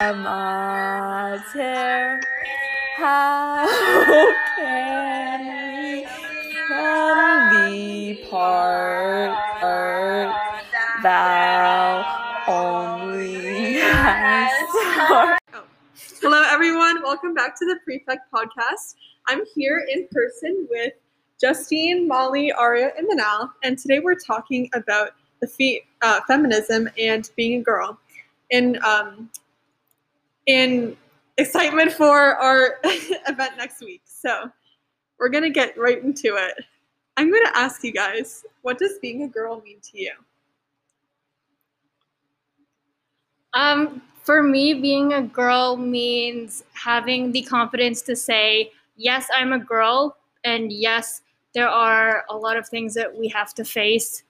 mater. How can we from thee part? Thou only hast heart. Hello, everyone. Welcome back to the Prefect Podcast. I'm here in person with Justine, Mollie, Aarya, and Manal, and today we're talking about the fe- uh, feminism and being a girl. In um, in excitement for our event next week, so we're gonna get right into it. I'm gonna ask you guys, what does being a girl mean to you? Um, for me, being a girl means having the confidence to say, yes, I'm a girl, and yes, there are a lot of things that we have to face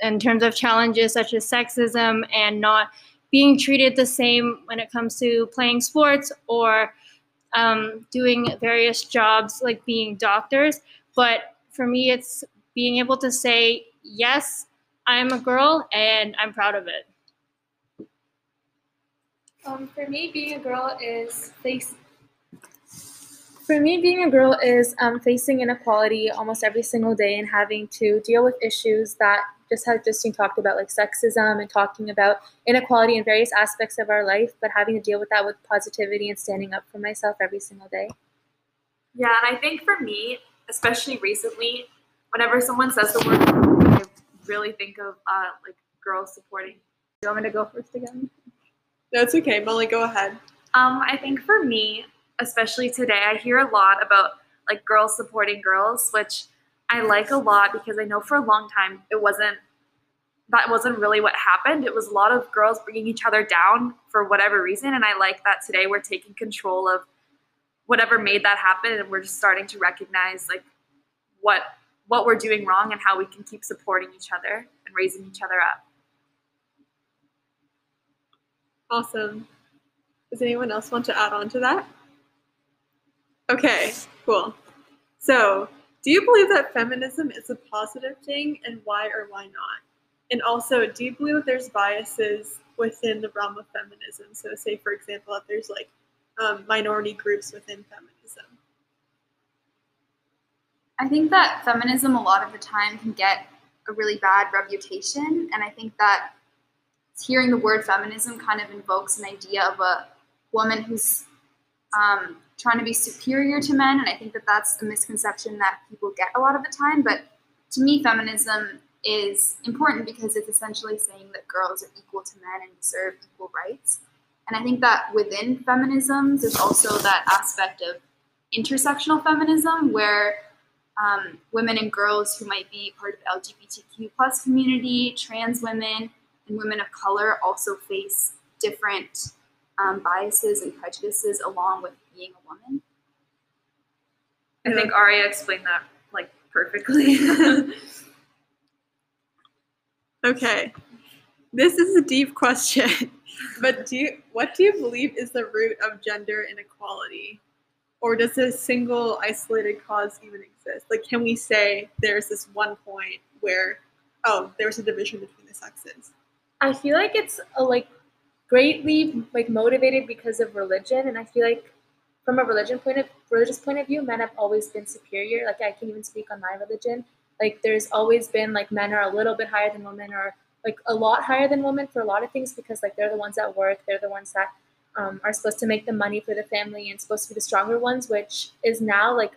in terms of challenges such as sexism and not being treated the same when it comes to playing sports or um, doing various jobs like being doctors. But for me, it's being able to say, yes, I'm a girl and I'm proud of it. Um, for me, being a girl is. For me, being a girl is um, facing inequality almost every single day and having to deal with issues that just how Justine talked about, like sexism and talking about inequality in various aspects of our life, but having to deal with that with positivity and standing up for myself every single day. Yeah, and I think for me, especially recently, whenever someone says the word, I really think of uh, like girls supporting. Do You want me to go first again? That's okay, Mollie. Go ahead. Um, I think for me, especially today, I hear a lot about like girls supporting girls, which I like a lot because I know for a long time it wasn't that wasn't really what happened. It was a lot of girls bringing each other down for whatever reason, and I like that today we're taking control of whatever made that happen, and we're just starting to recognize like what what we're doing wrong and how we can keep supporting each other and raising each other up. Awesome. Does anyone else want to add on to that? Okay, cool. So, do you believe that feminism is a positive thing and why or why not? And also, do you believe that there's biases within the realm of feminism? So, say, for example, that there's like um, minority groups within feminism. I think that feminism a lot of the time can get a really bad reputation. And I think that hearing the word feminism kind of invokes an idea of a woman who's um, trying to be superior to men. And I think that that's a misconception that people get a lot of the time. But to me, feminism is important because it's essentially saying that girls are equal to men and deserve equal rights. And I think that within feminism, there's also that aspect of intersectional feminism where um, women and girls who might be part of LGBTQ plus community, trans women, and women of color also face different um, biases and prejudices along with being a woman. I think Aarya explained that like perfectly. okay. This is a deep question, but do you, what do you believe is the root of gender inequality? Or does a single isolated cause even exist? Like, can we say there's this one point where, oh, there's a division between the sexes? I feel like it's a, like greatly like motivated because of religion, and I feel like from a religion point of religious point of view, men have always been superior. Like I can even speak on my religion. Like there's always been like men are a little bit higher than women, or like a lot higher than women for a lot of things because like they're the ones that work, they're the ones that um, are supposed to make the money for the family and supposed to be the stronger ones, which is now like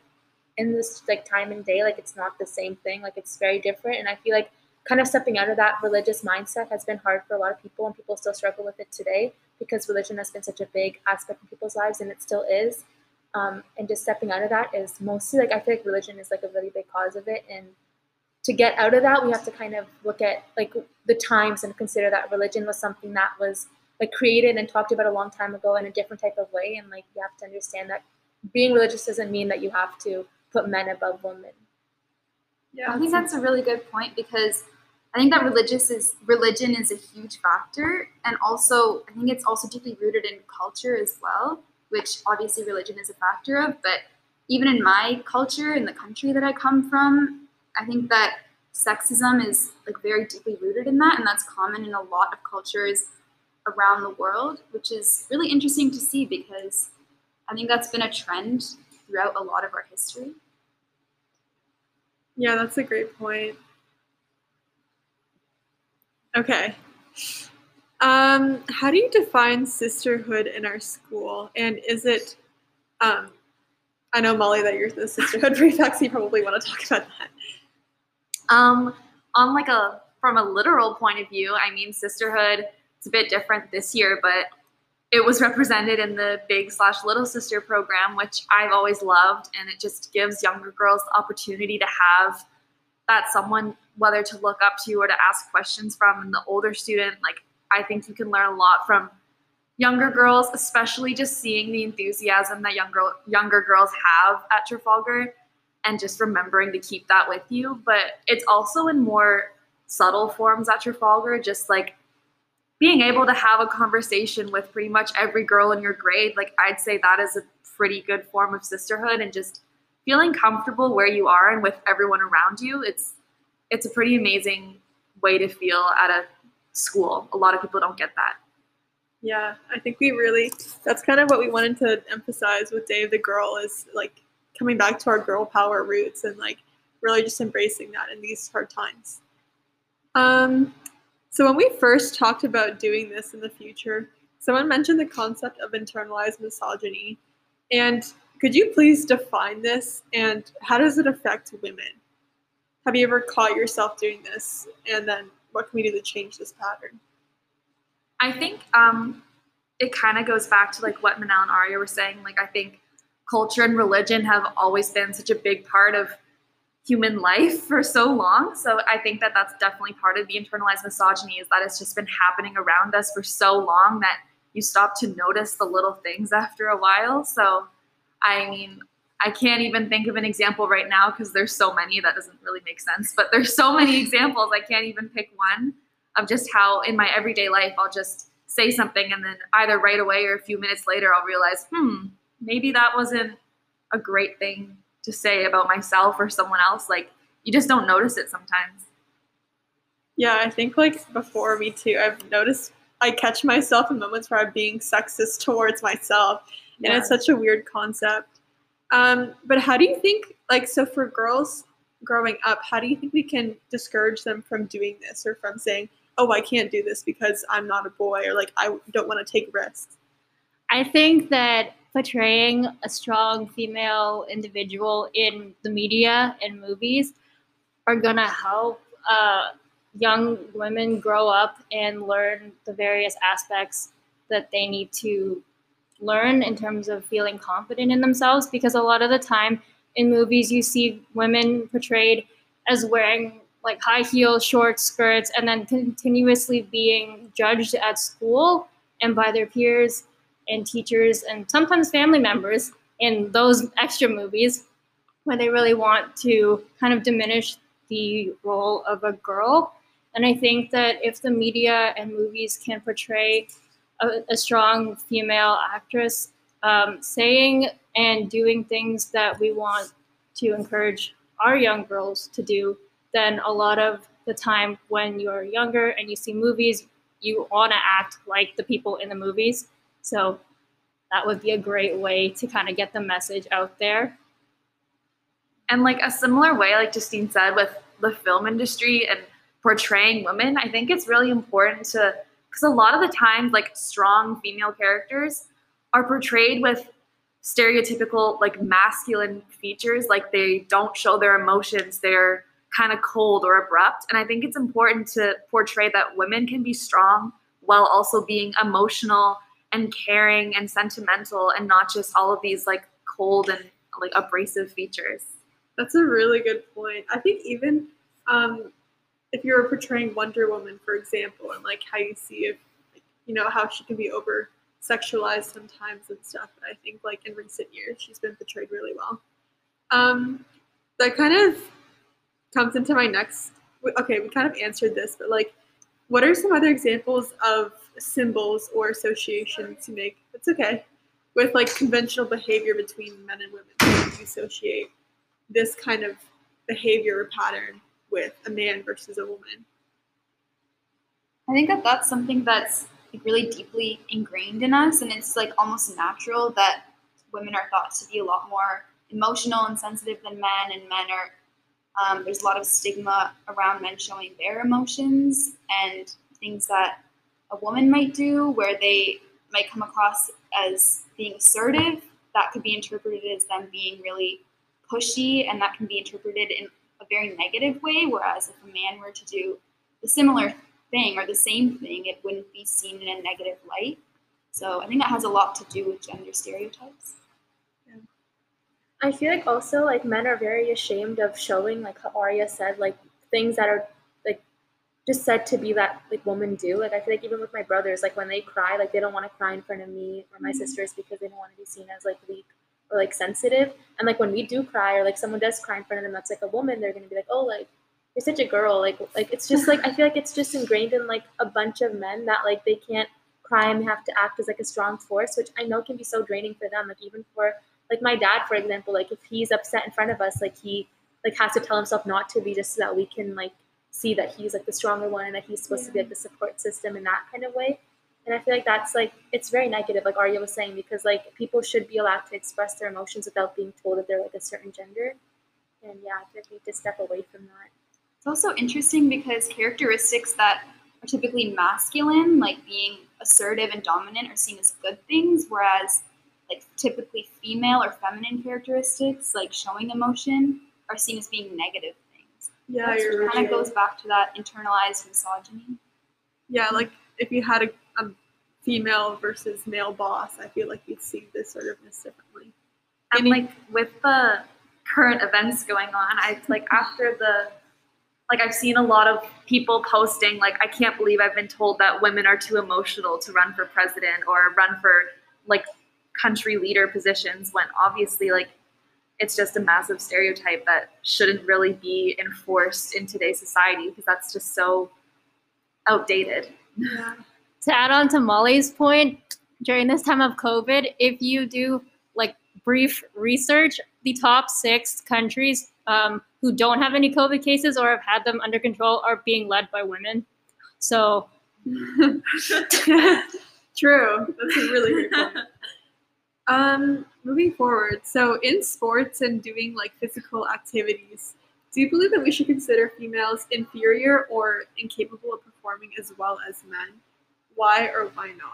in this like time and day, like it's not the same thing. Like it's very different, and I feel like kind of stepping out of that religious mindset has been hard for a lot of people, and people still struggle with it today because religion has been such a big aspect in people's lives, and it still is. Um, and just stepping out of that is mostly like I feel like religion is like a really big cause of it, and to get out of that, we have to kind of look at like the times and consider that religion was something that was like created and talked about a long time ago in a different type of way, and like you have to understand that being religious doesn't mean that you have to put men above women. Yeah, I think that's a really good point because I think that religious is religion is a huge factor, and also I think it's also deeply rooted in culture as well, which obviously religion is a factor of. But even in my culture, in the country that I come from, I think that sexism is like very deeply rooted in that, and that's common in a lot of cultures around the world, which is really interesting to see because I think that's been a trend throughout a lot of our history. Yeah, that's a great point. Okay. Um, how do you define sisterhood in our school? And is it, um, I know, Mollie, that you're the sisterhood prefect, so you probably want to talk about that. Um, on like a from a literal point of view, I mean, sisterhood. It's a bit different this year, but it was represented in the Big slash Little Sister program, which I've always loved, and it just gives younger girls the opportunity to have that someone whether to look up to or to ask questions from, and the older student, like I think you can learn a lot from younger girls, especially just seeing the enthusiasm that younger younger girls have at Trafalgar and just remembering to keep that with you. But it's also in more subtle forms at Trafalgar, just like being able to have a conversation with pretty much every girl in your grade. Like I'd say that is a pretty good form of sisterhood and just feeling comfortable where you are and with everyone around you. It's it's a pretty amazing way to feel at a school. A lot of people don't get that. Yeah, I think we really, that's kind of what we wanted to emphasize with Day of the Girl is like coming back to our girl power roots and like really just embracing that in these hard times. Um, so when we first talked about doing this in the future, someone mentioned the concept of internalized misogyny. And could you please define this and how does it affect women? Have you ever caught yourself doing this? And then what can we do to change this pattern? I think um, it kind of goes back to like what Manal and Aarya were saying. Like I think culture and religion have always been such a big part of human life for so long. So I think that that's definitely part of the internalized misogyny is that it's just been happening around us for so long that you stop to notice the little things after a while. So I mean, I can't even think of an example right now because there's so many that doesn't really make sense. But there's so many examples I can't even pick one of just how in my everyday life I'll just say something and then either right away or a few minutes later I'll realize, hmm, maybe that wasn't a great thing to say about myself or someone else. Like you just don't notice it sometimes. Yeah, I think like before me too, I've noticed I catch myself in moments where I'm being sexist towards myself. And Yeah. it's such a weird concept. Um, but how do you think, like, so for girls growing up, how do you think we can discourage them from doing this or from saying, oh, I can't do this because I'm not a boy or like I don't want to take risks? I think that portraying a strong female individual in the media and movies are going to help uh, young women grow up and learn the various aspects that they need to learn in terms of feeling confident in themselves because a lot of the time in movies you see women portrayed as wearing like high heels, short skirts and then continuously being judged at school and by their peers and teachers and sometimes family members in those extra movies where they really want to kind of diminish the role of a girl. And I think that if the media and movies can portray a, a strong female actress um, saying and doing things that we want to encourage our young girls to do, then a lot of the time when you're younger and you see movies, you want to act like the people in the movies. So that would be a great way to kind of get the message out there. And like a similar way, like Justine said, with the film industry and portraying women, I think it's really important to, because a lot of the times, like strong female characters are portrayed with stereotypical, like masculine features, like they don't show their emotions, they're kind of cold or abrupt. And I think it's important to portray that women can be strong while also being emotional and caring and sentimental and not just all of these like cold and like abrasive features. That's a really good point. I think even um, if you were portraying Wonder Woman, for example, and like how you see if you know how she can be over sexualized sometimes and stuff. But I think like in recent years she's been portrayed really well. Um, that kind of comes into my next. Okay, we kind of answered this, but like, what are some other examples of symbols or associations you make? It's okay with like conventional behavior between men and women. You associate this kind of behavior or pattern with a man versus a woman? I think that that's something that's really deeply ingrained in us, and it's like almost natural that women are thought to be a lot more emotional and sensitive than men, and men are. Um, there's a lot of stigma around men showing their emotions and things that a woman might do, where they might come across as being assertive. That could be interpreted as them being really pushy, and that can be interpreted in a very negative way. Whereas if a man were to do the similar thing or the same thing, it wouldn't be seen in a negative light. So I think that has a lot to do with gender stereotypes. I feel like also like men are very ashamed of showing like how Aarya said like things that are like just said to be that like women do. Like I feel like even with my brothers, like when they cry, like they don't want to cry in front of me or my mm-hmm. sisters because they don't want to be seen as like weak or like sensitive. And like when we do cry or like someone does cry in front of them that's like a woman, they're gonna be like, oh like you're such a girl. Like like it's just like I feel like it's just ingrained in like a bunch of men that like they can't cry and have to act as like a strong force, which I know can be so draining for them. Like even for like my dad, for example, like if he's upset in front of us, like he like has to tell himself not to be just so that we can like see that he's like the stronger one and that he's supposed to be like the support system in that kind of way. And I feel like that's like it's very negative, like Aarya was saying, because like people should be allowed to express their emotions without being told that they're like a certain gender. And yeah, I feel like we need to step away from that. It's also interesting because characteristics that are typically masculine, like being assertive and dominant, are seen as good things, whereas like typically female or feminine characteristics, like showing emotion, are seen as being negative things. Yeah, Which you're kind right. of goes back to that internalized misogyny. Yeah, like if you had a, a female versus male boss, I feel like you'd see this sort of miss differently. And like with the current events going on, I like after the like I've seen a lot of people posting like I can't believe I've been told that women are too emotional to run for president or run for like country leader positions when obviously like it's just a massive stereotype that shouldn't really be enforced in today's society because that's just so outdated. Yeah. To add on to Mollie's point, during this time of COVID, if you do like brief research, the top six countries um, who don't have any COVID cases or have had them under control are being led by women. So True. That's a really good point. Um, moving forward, so in sports and doing like physical activities, do you believe that we should consider females inferior or incapable of performing as well as men? Why or why not?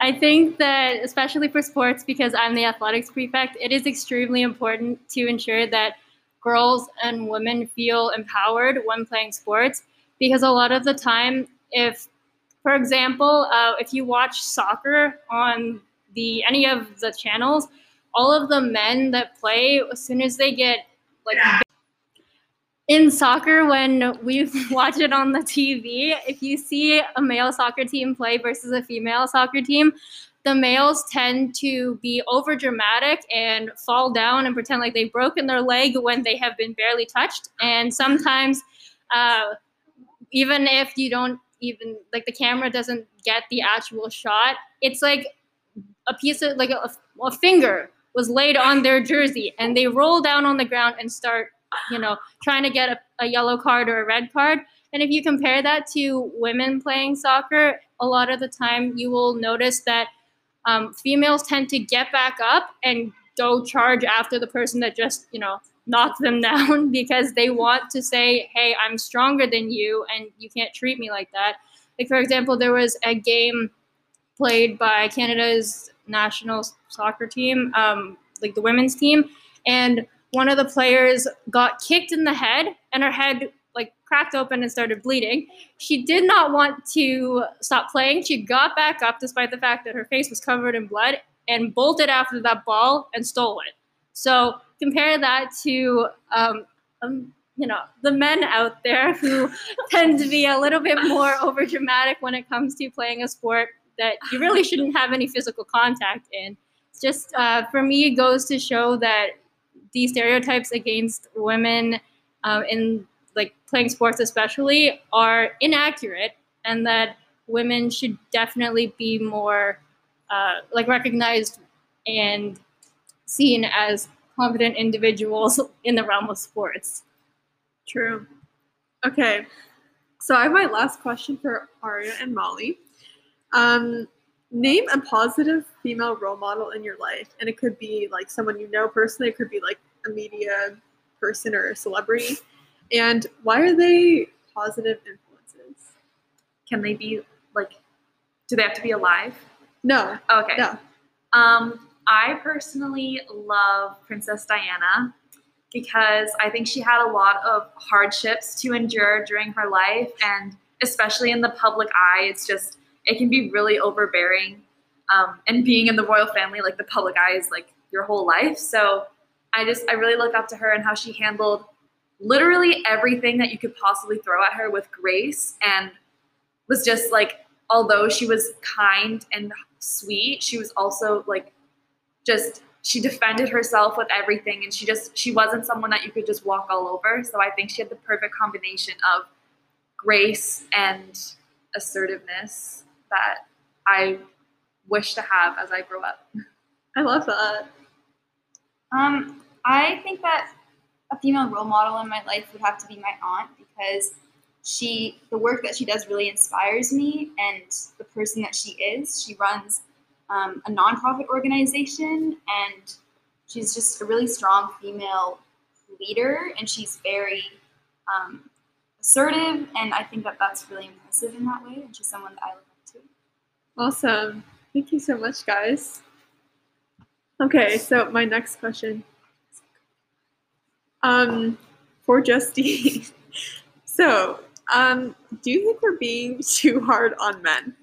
I think that, especially for sports, because I'm the athletics prefect, it is extremely important to ensure that girls and women feel empowered when playing sports. Because a lot of the time, if, for example, uh, if you watch soccer on the any of the channels, all of the men that play, as soon as they get like in soccer when we watch it on the TV, if you see a male soccer team play versus a female soccer team, the males tend to be over dramatic and fall down and pretend like they've broken their leg when they have been barely touched. And sometimes, uh, even if you don't even like the camera doesn't get the actual shot, it's like a piece of like a, a finger was laid on their jersey and they roll down on the ground and start you know, trying to get a, a yellow card or a red card. And if you compare that to women playing soccer, a lot of the time you will notice that um, females tend to get back up and go charge after the person that just, you know, knocked them down because they want to say, hey, I'm stronger than you and you can't treat me like that. Like, for example, there was a game played by Canada's national soccer team, um, like the women's team, and one of the players got kicked in the head and her head like cracked open and started bleeding. She did not want to stop playing. She got back up despite the fact that her face was covered in blood and bolted after that ball and stole it. So compare that to um, um, you know the men out there who tend to be a little bit more over dramatic when it comes to playing a sport that you really shouldn't have any physical contact in. It's just uh, for me it goes to show that these stereotypes against women um, in like playing sports especially are inaccurate and that women should definitely be more uh, like recognized and seen as confident individuals in the realm of sports True. Okay. So I have my last question for Aarya and Mollie. Um, name a positive female role model in your life, and it could be like someone you know personally. It could be like a media person or a celebrity. And why are they positive influences? Can they be like? Do they have to be alive? No, Okay. no. Um, I personally love Princess Diana because I think she had a lot of hardships to endure during her life, and especially in the public eye, it's just it can be really overbearing. Um, and being in the royal family, like the public eye is like your whole life. So I just I really look up to her and how she handled literally everything that you could possibly throw at her with grace and was just like although she was kind and sweet, she was also like just she defended herself with everything and she just she wasn't someone that you could just walk all over. So I think she had the perfect combination of grace and assertiveness that I wish to have as I grow up. I love that. Um, I think that a female role model in my life would have to be my aunt because she, the work that she does really inspires me, and the person that she is. She runs um, a nonprofit organization, and she's just a really strong female leader, and she's very um, assertive, and I think that that's really impressive in that way, and she's someone that I look. Awesome. Thank you so much, guys. Okay, so my next question. Um, for Justine. so, um, do you think we're being too hard on men?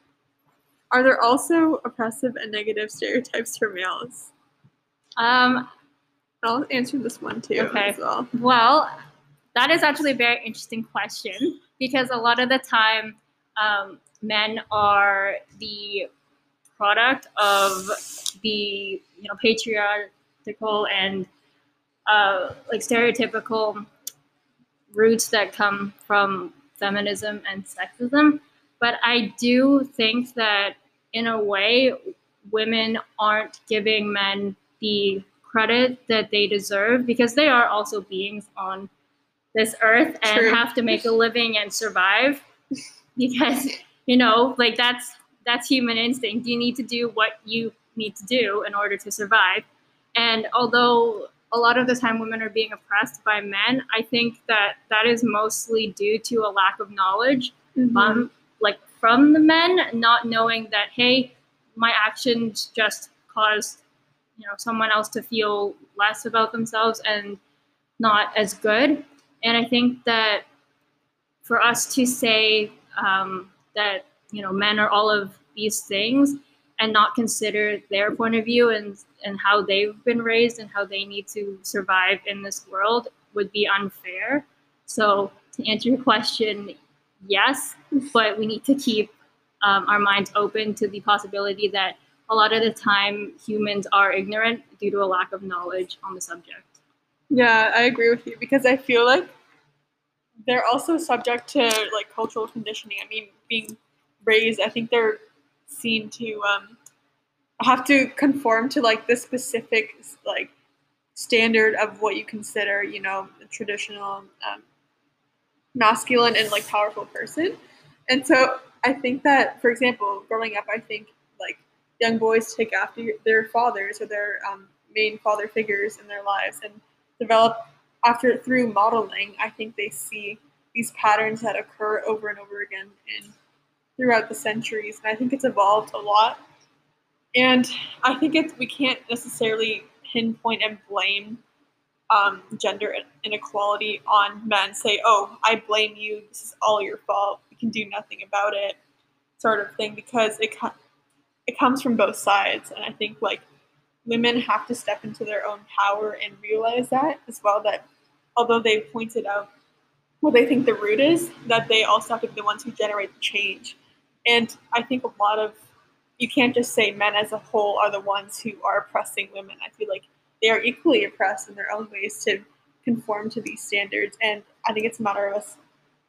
Are there also oppressive and negative stereotypes for males? Um, I'll answer this one too Okay. well. Well, that is actually a very interesting question because a lot of the time, um, men are the product of the you know patriarchal and uh, like stereotypical roots that come from feminism and sexism. But I do think that in a way, women aren't giving men the credit that they deserve because they are also beings on this earth and True. have to make a living and survive because you know like that's that's human instinct you need to do what you need to do in order to survive and although a lot of the time women are being oppressed by men i think that that is mostly due to a lack of knowledge Mm-hmm. um, like from the men, not knowing that hey, my actions just caused you know someone else to feel less about themselves and not as good. And I think that for us to say um, that you know men are all of these things and not consider their point of view and and how they've been raised and how they need to survive in this world would be unfair. So to answer your question, yes, but we need to keep um, our minds open to the possibility that a lot of the time humans are ignorant due to a lack of knowledge on the subject. Yeah, I agree with you because I feel like they're also subject to like cultural conditioning. I mean, being raised, I think they're seen to um, have to conform to like the specific like standard of what you consider, you know, a traditional um, masculine and like powerful person. And so I think that, for example, growing up, I think like young boys take after their fathers or their um, main father figures in their lives and develop after through modeling. I think they see these patterns that occur over and over again in throughout the centuries, and I think it's evolved a lot. And I think it's we can't necessarily pinpoint and blame um, gender inequality on men. Say, "Oh, I blame you. This is all your fault. We can do nothing about it," sort of thing, because it it comes from both sides. And I think like women have to step into their own power and realize that as well. That although they pointed out what they think the root is, that they also have to be the ones who generate the change. And I think a lot of you can't just say men as a whole are the ones who are oppressing women. I feel like they are equally oppressed in their own ways to conform to these standards. And I think it's a matter of us,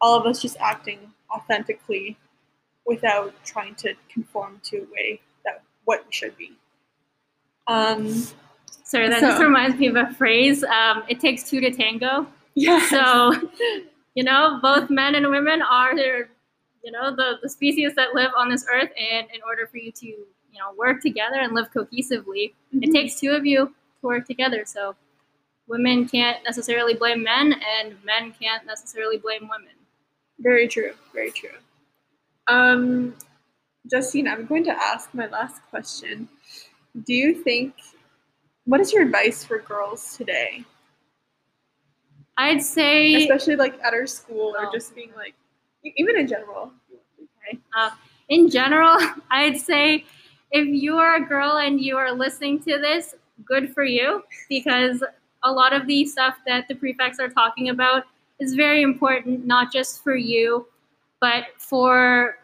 all of us, just acting authentically without trying to conform to a way that what we should be. Um, Sorry, that So- just reminds me of a phrase. Um, it takes two to tango. yeah. So, you know, both men and women are you know the the species that live on this earth, and in order for you to you know work together and live cohesively, it Mhm. takes two of you to work together. So women can't necessarily blame men, and men can't necessarily blame women. Very true. Very true. Um, Justine, I'm going to ask my last question. Do you think, what is your advice for girls today? I'd say Especially like at our school or Oh. just being like, even in general. Okay. Uh, in general, I'd say if you are a girl and you are listening to this, good for you because a lot of the stuff that the prefects are talking about is very important, not just for you, but for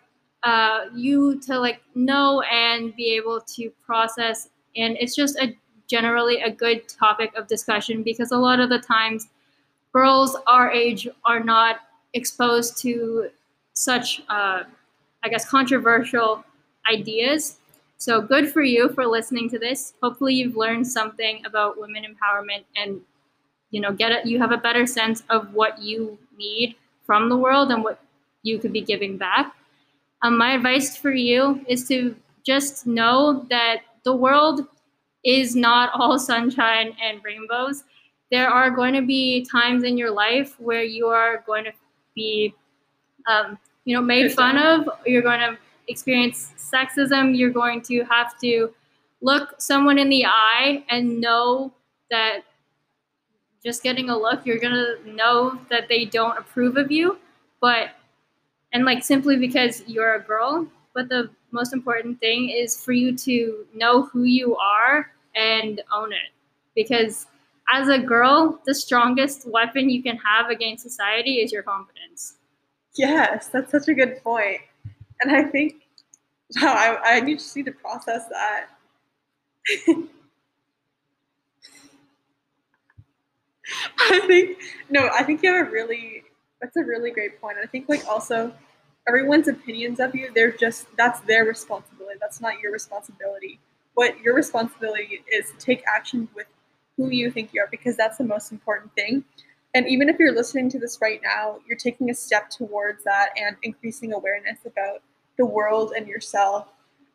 uh, you to like know and be able to process. And it's just a generally a good topic of discussion because a lot of the times girls our age are not exposed to such uh, I guess, controversial ideas. So good for you for listening to this. Hopefully, you've learned something about women empowerment, and you know, get it. You have a better sense of what you need from the world and what you could be giving back. Um, my advice for you is to just know that the world is not all sunshine and rainbows. There are going to be times in your life where you are going to be um, you know made fun of. You're going to experience sexism. You're going to have to look someone in the eye and know that just getting a look you're going to know that they don't approve of you. But and like simply because you're a girl but the most important thing is for you to know who you are and own it because as a girl the strongest weapon you can have against society is your confidence Yes, that's such a good point. And I think, wow, I, I need to see process that. I think, no, I think you have a really, that's a really great point. I think, like, also, everyone's opinions of you, they're just, that's their responsibility. That's not your responsibility. What your responsibility is to take action with who you think you are, because that's the most important thing. And even if you're listening to this right now, you're taking a step towards that and increasing awareness about the world and yourself.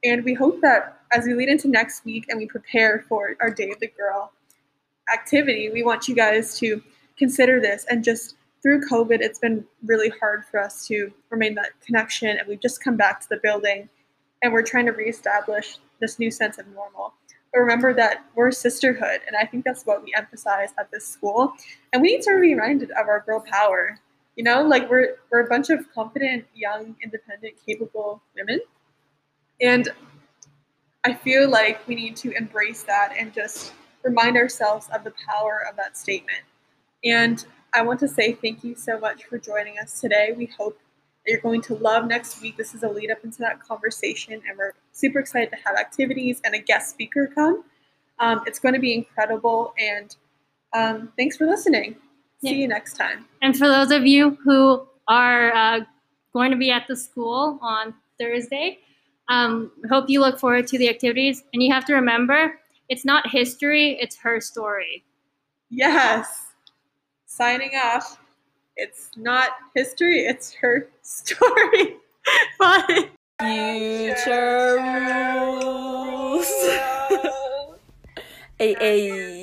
And we hope that as we lead into next week and we prepare for our Day of the Girl activity, we want you guys to consider this. And just through COVID, it's been really hard for us to remain that connection. And we've just come back to the building and we're trying to reestablish this new sense of normal. But remember that we're sisterhood, and I think that's what we emphasize at this school. And we need to be reminded of our girl power. You know, like we're we're a bunch of confident, young, independent, capable women. And I feel like we need to embrace that and just remind ourselves of the power of that statement. And I want to say thank you so much for joining us today. We hope that you're going to love next week. This is a lead up into that conversation, and we're super excited to have activities and a guest speaker come. Um, it's going to be incredible, and um, thanks for listening. See Yeah. you next time. And for those of you who are uh, going to be at the school on Thursday, um, hope you look forward to the activities. And you have to remember, it's not history, it's her story. Yes. Signing off. It's not history, it's her story. Bye. Future rules. Ay, ay.